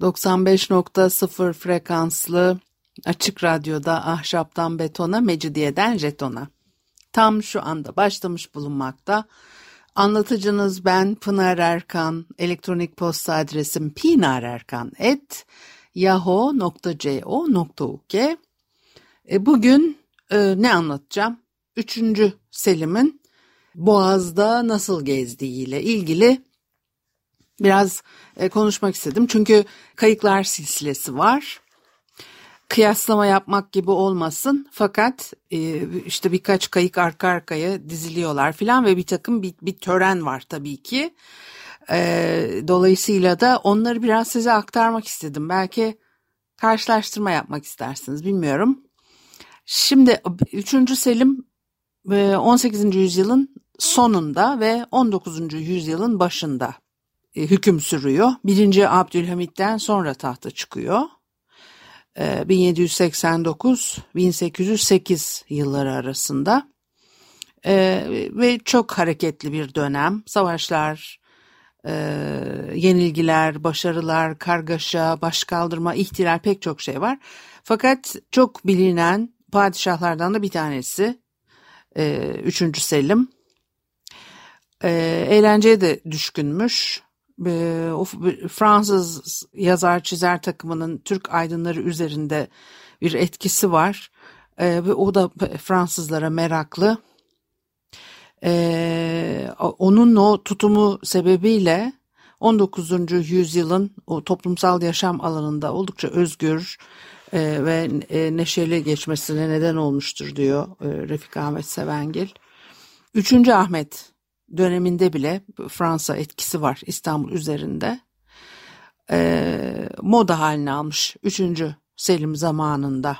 95.0 frekanslı açık radyoda ahşaptan betona, mecidiyeden jetona. Tam şu anda başlamış bulunmakta. Anlatıcınız ben Pınar Erkan. Elektronik posta adresim pinarerkan.yahoo.co.uk e, Bugün e, ne anlatacağım? Üçüncü Selim'in Boğaz'da nasıl gezdiğiyle ilgili biraz e, konuşmak istedim. Çünkü kayıklar silsilesi var. Kıyaslama yapmak gibi olmasın fakat e, işte birkaç kayık arka arkaya diziliyorlar filan ve bir takım bir, bir tören var tabii ki. E, dolayısıyla da onları biraz size aktarmak istedim. Belki karşılaştırma yapmak istersiniz bilmiyorum. Şimdi 3. Selim 18. yüzyılın sonunda ve 19. yüzyılın başında e, hüküm sürüyor. 1. Abdülhamit'ten sonra tahta çıkıyor. 1789-1808 e, yılları arasında e, ve çok hareketli bir dönem. Savaşlar, yenilgiler, başarılar, kargaşa, başkaldırma, ihtilal pek çok şey var. Fakat çok bilinen padişahlardan da bir tanesi 3. Selim e, eğlenceye de düşkünmüş. E, o Fransız yazar çizer takımının Türk aydınları üzerinde bir etkisi var. E, ve o da Fransızlara meraklı. E, onun o tutumu sebebiyle 19. yüzyılın o toplumsal yaşam alanında oldukça özgür e, ve e, neşeli geçmesine neden olmuştur diyor e, Refik Ahmet Sevengil. Üçüncü Ahmet döneminde bile Fransa etkisi var İstanbul üzerinde. E, moda haline almış 3. Selim zamanında.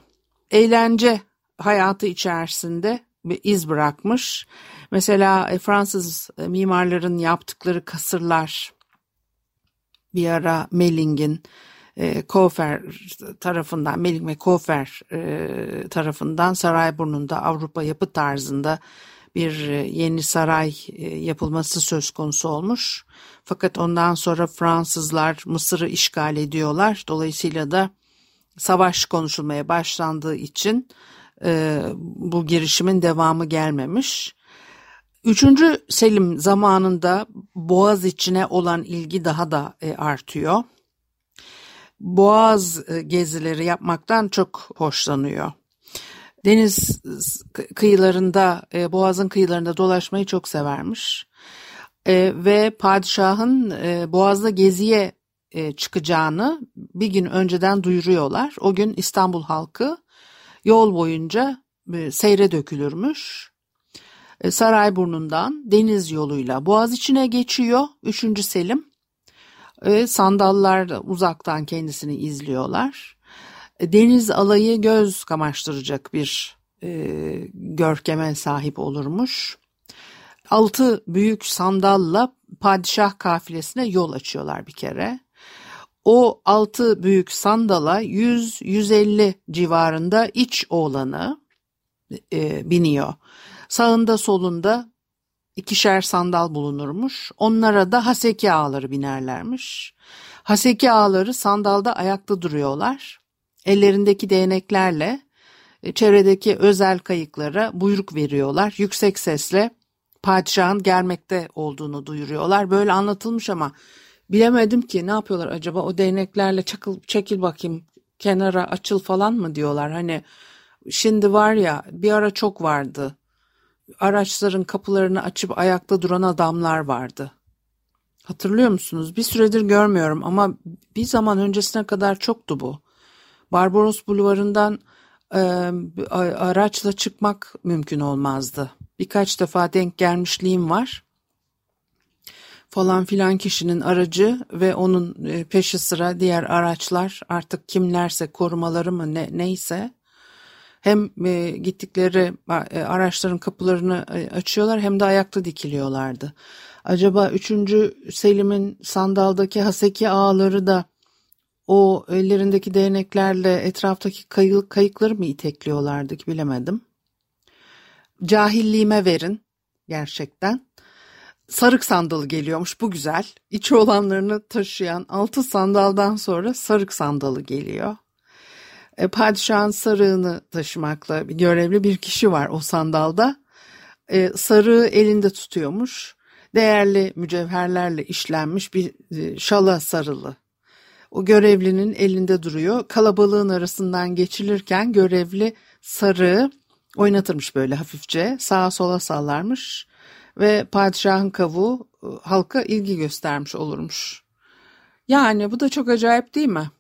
Eğlence hayatı içerisinde bir iz bırakmış. Mesela e, Fransız mimarların yaptıkları kasırlar bir ara Melling'in e, Kofer tarafından, Melling ve Kofer e, tarafından Sarayburnu'nda Avrupa yapı tarzında bir e, yeni saray e, yapılması söz konusu olmuş. Fakat ondan sonra Fransızlar Mısır'ı işgal ediyorlar. Dolayısıyla da savaş konuşulmaya başlandığı için e, bu girişimin devamı gelmemiş. Üçüncü Selim zamanında Boğaz içine olan ilgi daha da artıyor. Boğaz gezileri yapmaktan çok hoşlanıyor deniz kıyılarında, e, boğazın kıyılarında dolaşmayı çok severmiş. E, ve padişahın e, boğazda geziye e, çıkacağını bir gün önceden duyuruyorlar. O gün İstanbul halkı yol boyunca e, seyre dökülürmüş. E, Sarayburnu'ndan deniz yoluyla boğaz içine geçiyor 3. Selim. E, sandallar da uzaktan kendisini izliyorlar deniz alayı göz kamaştıracak bir e, görkeme sahip olurmuş. Altı büyük sandalla padişah kafilesine yol açıyorlar bir kere. O altı büyük sandala 100-150 civarında iç oğlanı e, biniyor. Sağında solunda ikişer sandal bulunurmuş. Onlara da haseki ağları binerlermiş. Haseki ağları sandalda ayakta duruyorlar ellerindeki değneklerle e, çevredeki özel kayıklara buyruk veriyorlar. Yüksek sesle padişahın gelmekte olduğunu duyuruyorlar. Böyle anlatılmış ama bilemedim ki ne yapıyorlar acaba o değneklerle çakıl, çekil bakayım kenara açıl falan mı diyorlar. Hani şimdi var ya bir ara çok vardı. Araçların kapılarını açıp ayakta duran adamlar vardı. Hatırlıyor musunuz? Bir süredir görmüyorum ama bir zaman öncesine kadar çoktu bu. Barbaros Bulvarı'ndan e, araçla çıkmak mümkün olmazdı. Birkaç defa denk gelmişliğim var. falan filan kişinin aracı ve onun peşi sıra diğer araçlar artık kimlerse korumaları mı ne, neyse hem e, gittikleri e, araçların kapılarını e, açıyorlar hem de ayakta dikiliyorlardı. Acaba 3. Selim'in sandaldaki haseki ağları da o ellerindeki değneklerle etraftaki kayık, kayıkları mı itekliyorlardı ki bilemedim. Cahilliğime verin gerçekten. Sarık sandalı geliyormuş bu güzel. İçi olanlarını taşıyan altı sandaldan sonra sarık sandalı geliyor. E, padişahın sarığını taşımakla görevli bir kişi var o sandalda. E, sarığı elinde tutuyormuş. Değerli mücevherlerle işlenmiş bir e, şala sarılı. O görevlinin elinde duruyor. Kalabalığın arasından geçilirken görevli sarığı oynatırmış böyle hafifçe. Sağa sola sallarmış ve padişahın kavuğu e, halka ilgi göstermiş olurmuş. Yani bu da çok acayip değil mi?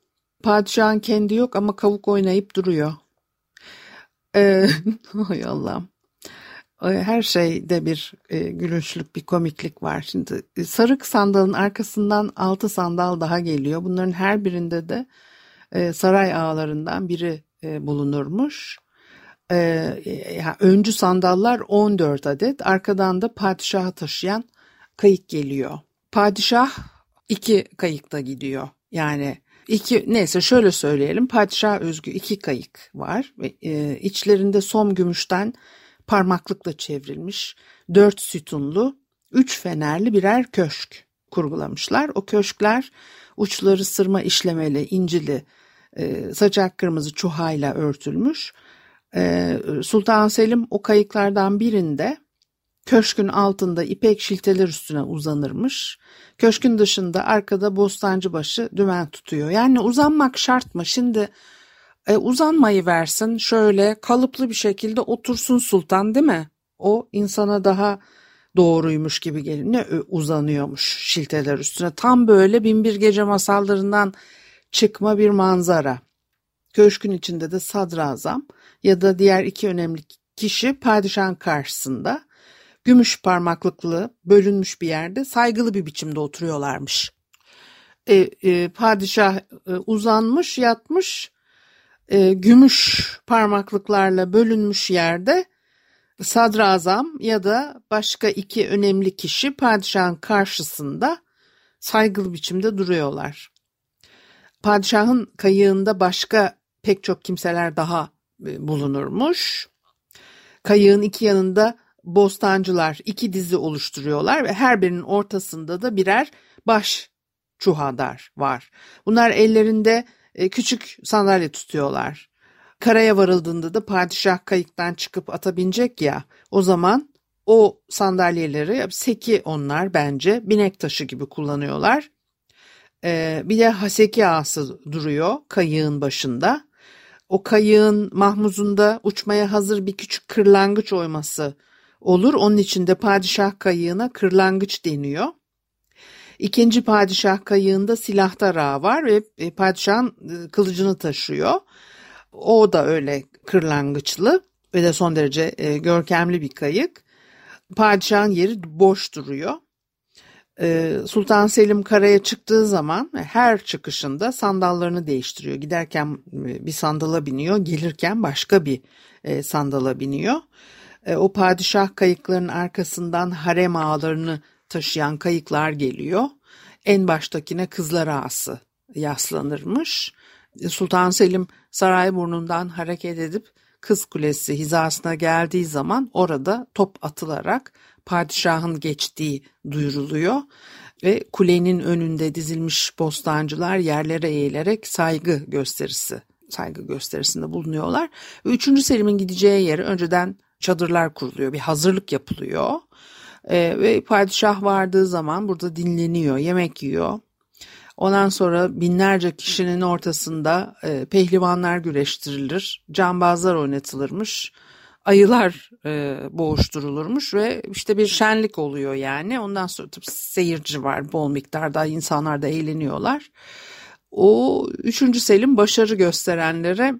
Padişahın kendi yok ama kavuk oynayıp duruyor. Ee, hay Allah'ım. Her şeyde bir e, gülünçlük, bir komiklik var. Şimdi e, sarık sandalın arkasından altı sandal daha geliyor. Bunların her birinde de e, saray ağalarından biri e, bulunurmuş. E, yani öncü sandallar 14 adet, arkadan da padişahı taşıyan kayık geliyor. Padişah iki kayıkta gidiyor. Yani İki, neyse şöyle söyleyelim padişah özgü iki kayık var ve e, içlerinde som gümüşten parmaklıkla çevrilmiş dört sütunlu üç fenerli birer köşk kurgulamışlar. O köşkler uçları sırma işlemeli incili e, saçak kırmızı çuhayla örtülmüş. E, Sultan Selim o kayıklardan birinde Köşkün altında ipek şilteler üstüne uzanırmış. Köşkün dışında arkada bostancı başı dümen tutuyor. Yani uzanmak şart mı? Şimdi e, uzanmayı versin şöyle kalıplı bir şekilde otursun sultan değil mi? O insana daha doğruymuş gibi geliyor. Ne uzanıyormuş şilteler üstüne. Tam böyle binbir gece masallarından çıkma bir manzara. Köşkün içinde de sadrazam ya da diğer iki önemli kişi padişahın karşısında gümüş parmaklıklı bölünmüş bir yerde saygılı bir biçimde oturuyorlarmış. E, e, padişah e, uzanmış yatmış e, gümüş parmaklıklarla bölünmüş yerde sadrazam ya da başka iki önemli kişi padişahın karşısında saygılı biçimde duruyorlar. Padişahın kayığında başka pek çok kimseler daha e, bulunurmuş. Kayığın iki yanında bostancılar iki dizi oluşturuyorlar ve her birinin ortasında da birer baş çuhadar var. Bunlar ellerinde küçük sandalye tutuyorlar. Karaya varıldığında da padişah kayıktan çıkıp ata binecek ya o zaman o sandalyeleri seki onlar bence binek taşı gibi kullanıyorlar. Ee, bir de haseki ağası duruyor kayığın başında. O kayığın mahmuzunda uçmaya hazır bir küçük kırlangıç oyması olur. Onun için de padişah kayığına kırlangıç deniyor. İkinci padişah kayığında silahtar ağa var ve e, padişahın e, kılıcını taşıyor. O da öyle kırlangıçlı ve de son derece e, görkemli bir kayık. Padişahın yeri boş duruyor. Sultan Selim karaya çıktığı zaman her çıkışında sandallarını değiştiriyor. Giderken bir sandala biniyor, gelirken başka bir sandala biniyor. O padişah kayıklarının arkasından harem ağlarını taşıyan kayıklar geliyor. En baştakine kızlar ağası yaslanırmış. Sultan Selim saray burnundan hareket edip Kız Kulesi hizasına geldiği zaman orada top atılarak padişahın geçtiği duyuruluyor ve kulenin önünde dizilmiş bostancılar yerlere eğilerek saygı gösterisi saygı gösterisinde bulunuyorlar. Üçüncü Selim'in gideceği yeri önceden çadırlar kuruluyor, bir hazırlık yapılıyor. E, ve padişah vardığı zaman burada dinleniyor, yemek yiyor. Ondan sonra binlerce kişinin ortasında e, pehlivanlar güreştirilir, cambazlar oynatılırmış, ayılar e, boğuşturulurmuş ve işte bir şenlik oluyor yani. Ondan sonra tabii seyirci var bol miktarda, insanlar da eğleniyorlar. O 3. Selim başarı gösterenlere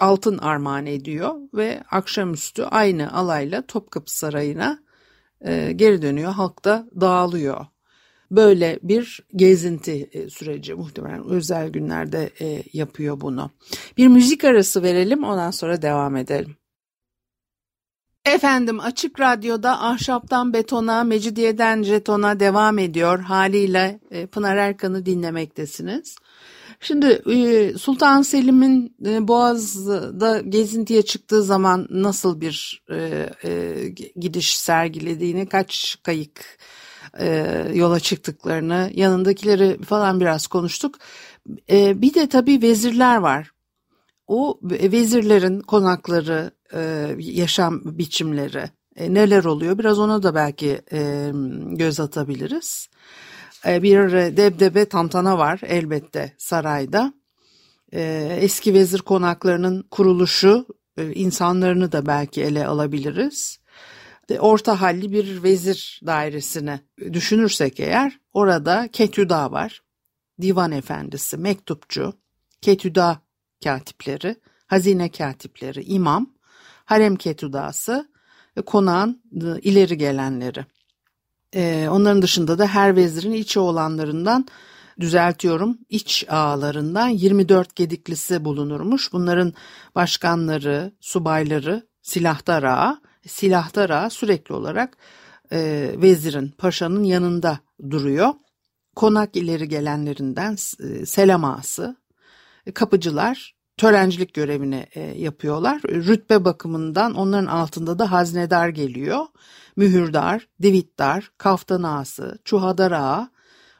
altın armağan ediyor ve akşamüstü aynı alayla Topkapı Sarayı'na e, geri dönüyor. Halk da dağılıyor. böyle bir gezinti e, süreci muhtemelen özel günlerde e, yapıyor bunu. Bir müzik arası verelim ondan sonra devam edelim. Efendim Açık Radyo'da Ahşaptan Betona, Mecidiyeden Jeton'a devam ediyor. Haliyle Pınar Erkan'ı dinlemektesiniz. Şimdi e, Sultan Selim'in e, Boğaz'da gezintiye çıktığı zaman nasıl bir gidiş sergilediğini, kaç kayık yola çıktıklarını, yanındakileri falan biraz konuştuk. Bir de tabii vezirler var. O vezirlerin konakları, e, yaşam biçimleri e, neler oluyor biraz ona da belki e, göz atabiliriz. Bir debdebe tantana var elbette sarayda. Eski vezir konaklarının kuruluşu insanlarını da belki ele alabiliriz. Orta halli bir vezir dairesini düşünürsek eğer orada Ketüda var. Divan efendisi, mektupçu, Ketüda katipleri, hazine katipleri, imam harem ketudası ve konağın e, ileri gelenleri. Ee, onların dışında da her vezirin iç oğlanlarından düzeltiyorum iç ağalarından 24 gediklisi bulunurmuş. Bunların başkanları, subayları, silahtar ağa, silahtar ağa sürekli olarak e, vezirin, paşanın yanında duruyor. Konak ileri gelenlerinden e, selam ağası, kapıcılar, törencilik görevini e, yapıyorlar. Rütbe bakımından onların altında da haznedar geliyor. Mühürdar, divitdar, kaftan ağası, çuhadar ağa,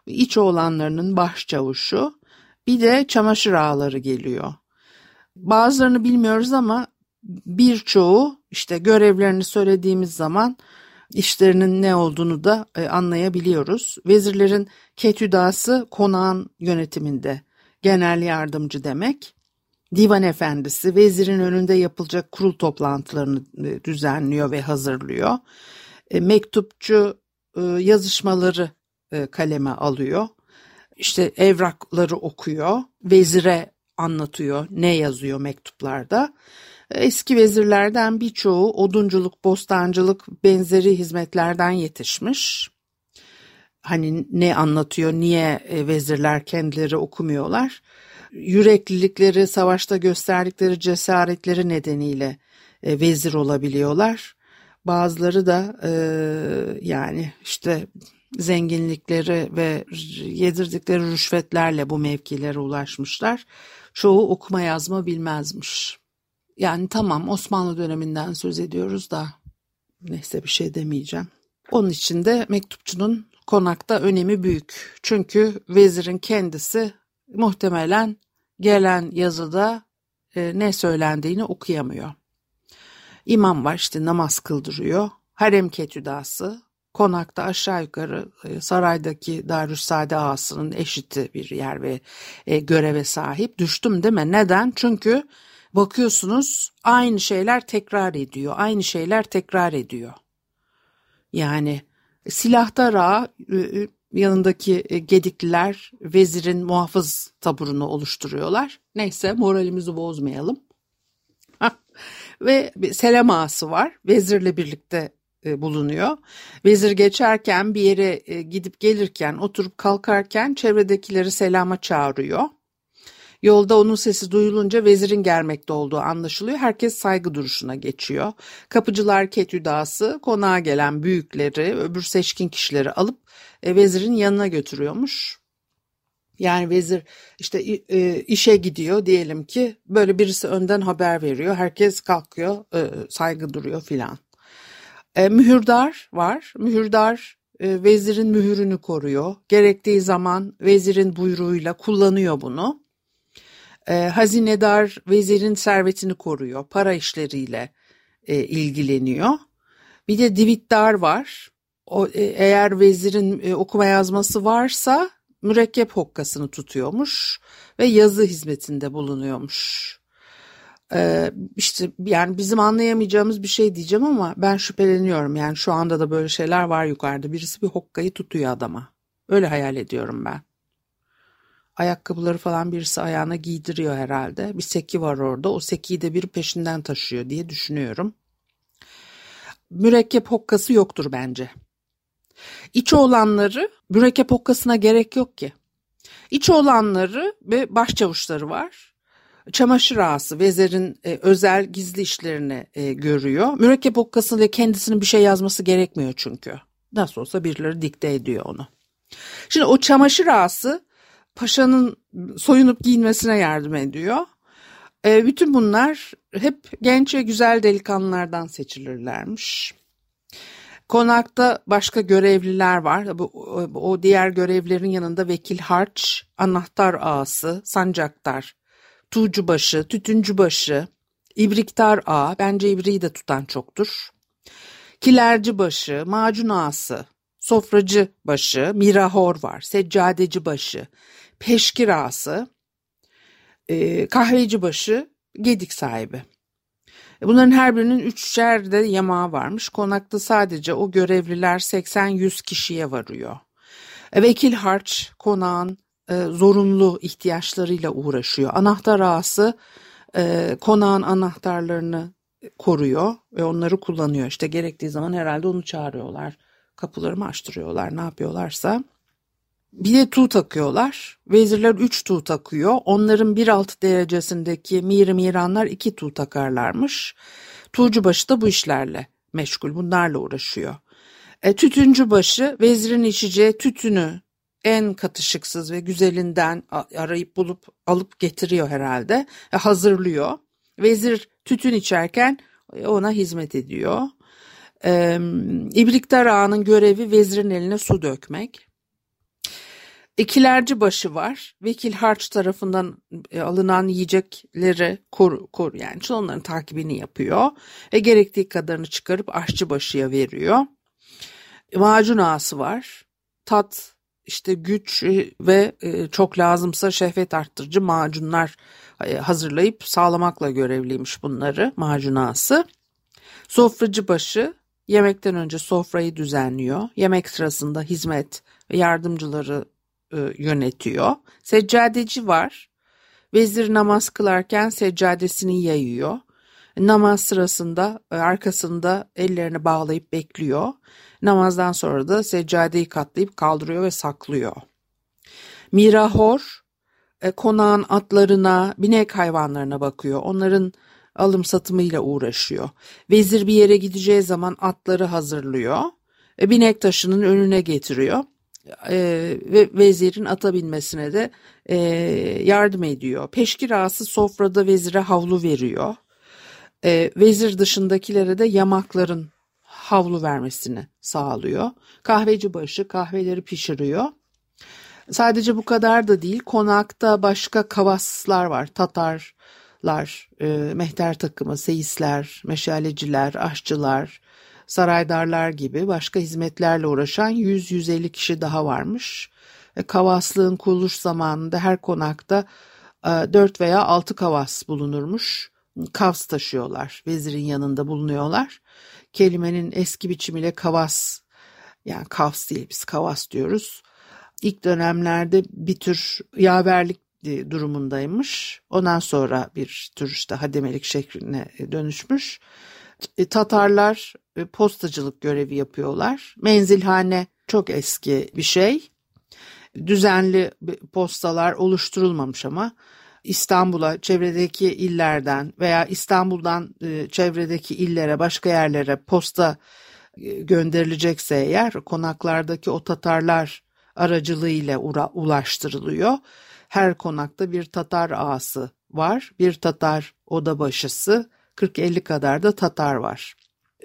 iç oğlanlarının başçavuşu, bir de çamaşır ağları geliyor. Bazılarını bilmiyoruz ama birçoğu işte görevlerini söylediğimiz zaman işlerinin ne olduğunu da e, anlayabiliyoruz. Vezirlerin ketüdası konağın yönetiminde genel yardımcı demek divan efendisi vezirin önünde yapılacak kurul toplantılarını e, düzenliyor ve hazırlıyor. E, mektupçu e, yazışmaları kaleme alıyor. İşte evrakları okuyor, vezire anlatıyor ne yazıyor mektuplarda. Eski vezirlerden birçoğu odunculuk, bostancılık benzeri hizmetlerden yetişmiş. Hani ne anlatıyor, niye vezirler kendileri okumuyorlar? Yüreklilikleri, savaşta gösterdikleri cesaretleri nedeniyle e, vezir olabiliyorlar. Bazıları da e, yani işte zenginlikleri ve yedirdikleri rüşvetlerle bu mevkilere ulaşmışlar. Çoğu okuma yazma bilmezmiş. Yani tamam Osmanlı döneminden söz ediyoruz da neyse bir şey demeyeceğim. Onun için de mektupçunun konakta önemi büyük. Çünkü vezirin kendisi muhtemelen gelen yazıda e, ne söylendiğini okuyamıyor. İmam var işte namaz kıldırıyor. Harem ketüdası konakta aşağı yukarı e, saraydaki Darüssade ağasının eşiti bir yer ve e, göreve sahip. Düştüm mi? Neden? Çünkü bakıyorsunuz aynı şeyler tekrar ediyor. Aynı şeyler tekrar ediyor. Yani silahtar ağa e, yanındaki e, gedikliler vezirin muhafız taburunu oluşturuyorlar. Neyse moralimizi bozmayalım. Ve selam ağası var. Vezirle birlikte e, bulunuyor. Vezir geçerken bir yere e, gidip gelirken oturup kalkarken çevredekileri selama çağırıyor. Yolda onun sesi duyulunca vezirin gelmekte olduğu anlaşılıyor. Herkes saygı duruşuna geçiyor. Kapıcılar ketüdası konağa gelen büyükleri, öbür seçkin kişileri alıp e, vezirin yanına götürüyormuş. Yani vezir işte e, işe gidiyor diyelim ki böyle birisi önden haber veriyor. Herkes kalkıyor, e, saygı duruyor filan. Mühürdar var. Mühürdar vezirin mühürünü koruyor. Gerektiği zaman vezirin buyruğuyla kullanıyor bunu. Hazinedar vezirin servetini koruyor. Para işleriyle ilgileniyor. Bir de divitdar var o, e, eğer vezirin e, okuma yazması varsa mürekkep hokkasını tutuyormuş ve yazı hizmetinde bulunuyormuş. Ee, işte yani bizim anlayamayacağımız bir şey diyeceğim ama ben şüpheleniyorum. Yani şu anda da böyle şeyler var yukarıda. Birisi bir hokkayı tutuyor adama. Öyle hayal ediyorum ben. Ayakkabıları falan birisi ayağına giydiriyor herhalde. Bir seki var orada. O sekiyi de biri peşinden taşıyor diye düşünüyorum. Mürekkep hokkası yoktur bence. İç olanları mürekkep okkasına gerek yok ki. İç olanları ve başçavuşları var. Çamaşır ağası vezirin e, özel gizli işlerini e, görüyor. Mürekkep okkasıyla kendisinin bir şey yazması gerekmiyor çünkü. Nasıl olsa birileri dikte ediyor onu. Şimdi o çamaşır ağası paşanın soyunup giyinmesine yardım ediyor. E, bütün bunlar hep genç ve güzel delikanlılardan seçilirlermiş. Konakta başka görevliler var. O diğer görevlerin yanında vekil harç, anahtar ağası, sancaktar, tuğcubaşı, tütüncübaşı, ibriktar ağa, bence ibriği de tutan çoktur. Kilerci başı, macun ağası, sofracı başı, mirahor var, seccadeci başı, peşkir ağası, e, kahveci başı, gedik sahibi. E, bunların her birinin üçer de yamağı varmış. Konakta sadece o görevliler 80-100 kişiye varıyor. E, vekil harç konağın e, zorunlu ihtiyaçlarıyla uğraşıyor. Anahtar ağası konağın anahtarlarını koruyor ve onları kullanıyor. İşte gerektiği zaman herhalde onu çağırıyorlar. Kapıları mı açtırıyorlar ne yapıyorlarsa. Bir de tuğ takıyorlar. Vezirler üç tuğ takıyor. Onların bir alt derecesindeki mir miranlar iki tuğ takarlarmış. başı da bu işlerle meşgul. Bunlarla uğraşıyor. E, tütüncü başı vezirin içeceği tütünü en katışıksız ve güzelinden arayıp bulup alıp getiriyor herhalde. E, hazırlıyor. Vezir tütün içerken ona hizmet ediyor. E, İbriktar ağanın görevi vezirin eline su dökmek. İkilerci başı var. Vekil harç tarafından e, alınan yiyecekleri kor, kor yani onların takibini yapıyor. Ve gerektiği kadarını çıkarıp aşçı başıya veriyor. Macun ağası var. Tat, işte güç e, ve e, çok lazımsa şehvet arttırıcı macunlar hazırlayıp sağlamakla görevliymiş bunları macun ağası. Sofracı başı yemekten önce sofrayı düzenliyor. Yemek sırasında hizmet ve yardımcıları e, yönetiyor. Seccadeci var. Vezir namaz kılarken seccadesini yayıyor. Namaz sırasında e, arkasında ellerini bağlayıp bekliyor. Namazdan sonra da seccadeyi katlayıp kaldırıyor ve saklıyor. Mirahor e, konağın atlarına, binek hayvanlarına bakıyor. Onların alım satımıyla uğraşıyor. Vezir bir yere gideceği zaman atları hazırlıyor. Binek taşının önüne getiriyor e, ve vezirin ata binmesine de e, yardım ediyor. Peşkir ağası sofrada vezire havlu veriyor. E, vezir dışındakilere de yamakların havlu vermesini sağlıyor. Kahveci başı kahveleri pişiriyor. Sadece bu kadar da değil. Konakta başka kavaslar var. Tatarlar, e, mehter takımı, seyisler, meşaleciler, aşçılar, saraydarlar gibi başka hizmetlerle uğraşan 100-150 kişi daha varmış. E, kavaslığın kuruluş zamanında her konakta e, 4 veya 6 kavas bulunurmuş. Kavs taşıyorlar, vezirin yanında bulunuyorlar. Kelimenin eski biçimiyle kavas, yani kavs değil biz kavas diyoruz. İlk dönemlerde bir tür yaverlik durumundaymış. Ondan sonra bir tür işte hademelik şekline dönüşmüş. E, Tatarlar e, postacılık görevi yapıyorlar. Menzilhane çok eski bir şey. Düzenli postalar oluşturulmamış ama İstanbul'a çevredeki illerden veya İstanbul'dan e, çevredeki illere başka yerlere posta gönderilecekse eğer konaklardaki o Tatarlar aracılığıyla ulaştırılıyor. Her konakta bir Tatar ağası var, bir Tatar oda başısı, 40-50 kadar da Tatar var.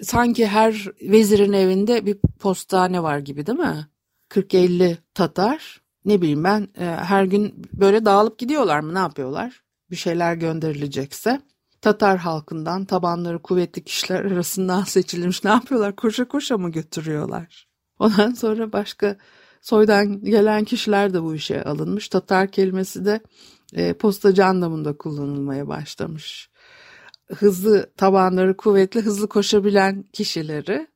Sanki her vezirin evinde bir postane var gibi değil mi? 40-50 Tatar. Ne bileyim ben e, her gün böyle dağılıp gidiyorlar mı ne yapıyorlar? Bir şeyler gönderilecekse. Tatar halkından tabanları kuvvetli kişiler arasından seçilmiş ne yapıyorlar? Koşa koşa mı götürüyorlar? Ondan sonra başka soydan gelen kişiler de bu işe alınmış. Tatar kelimesi de e, postacı anlamında kullanılmaya başlamış hızlı tabanları kuvvetli hızlı koşabilen kişileri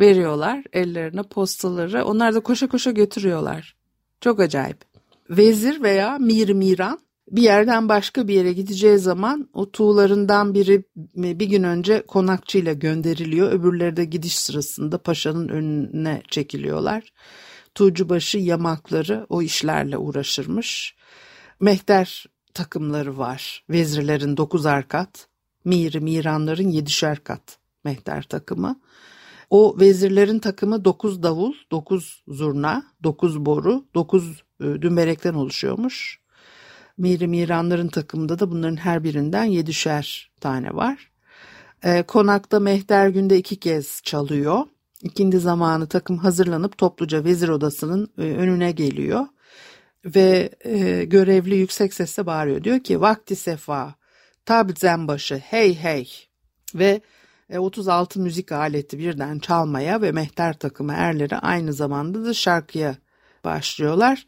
veriyorlar ellerine postaları. Onlar da koşa koşa götürüyorlar. Çok acayip. Vezir veya mir miran bir yerden başka bir yere gideceği zaman o tuğlarından biri bir gün önce konakçıyla gönderiliyor. Öbürleri de gidiş sırasında paşanın önüne çekiliyorlar. Tuğcubaşı yamakları o işlerle uğraşırmış. Mehter takımları var. Vezirlerin dokuzar kat, miri miranların yedişer kat mehter takımı. O vezirlerin takımı dokuz davul, dokuz zurna, dokuz boru, dokuz e, dümberekten oluşuyormuş. Miri Miranların takımında da bunların her birinden yedişer tane var. E, konakta mehter günde iki kez çalıyor. İkindi zamanı takım hazırlanıp topluca vezir odasının e, önüne geliyor. Ve e, görevli yüksek sesle bağırıyor. Diyor ki vakti sefa, tab zembaşı hey hey. Ve 36 müzik aleti birden çalmaya ve mehter takımı erleri aynı zamanda da şarkıya başlıyorlar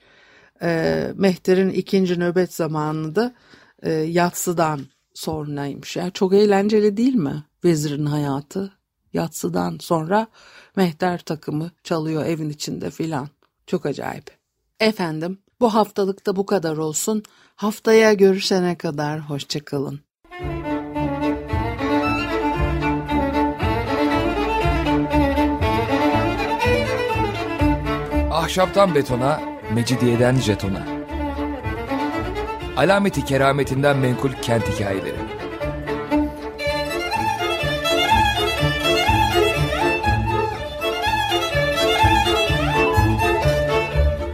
e, Mehter'in ikinci nöbet zamanı da e, yatsıdan sonraymış. Yani çok eğlenceli değil mi vezirin hayatı? Yatsıdan sonra Mehter takımı çalıyor evin içinde filan. Çok acayip. Efendim bu haftalıkta bu kadar olsun. Haftaya görüşene kadar hoşçakalın. Ahşaptan betona, Mecidiyeden jetona. Alameti kerametinden menkul kent hikayeleri.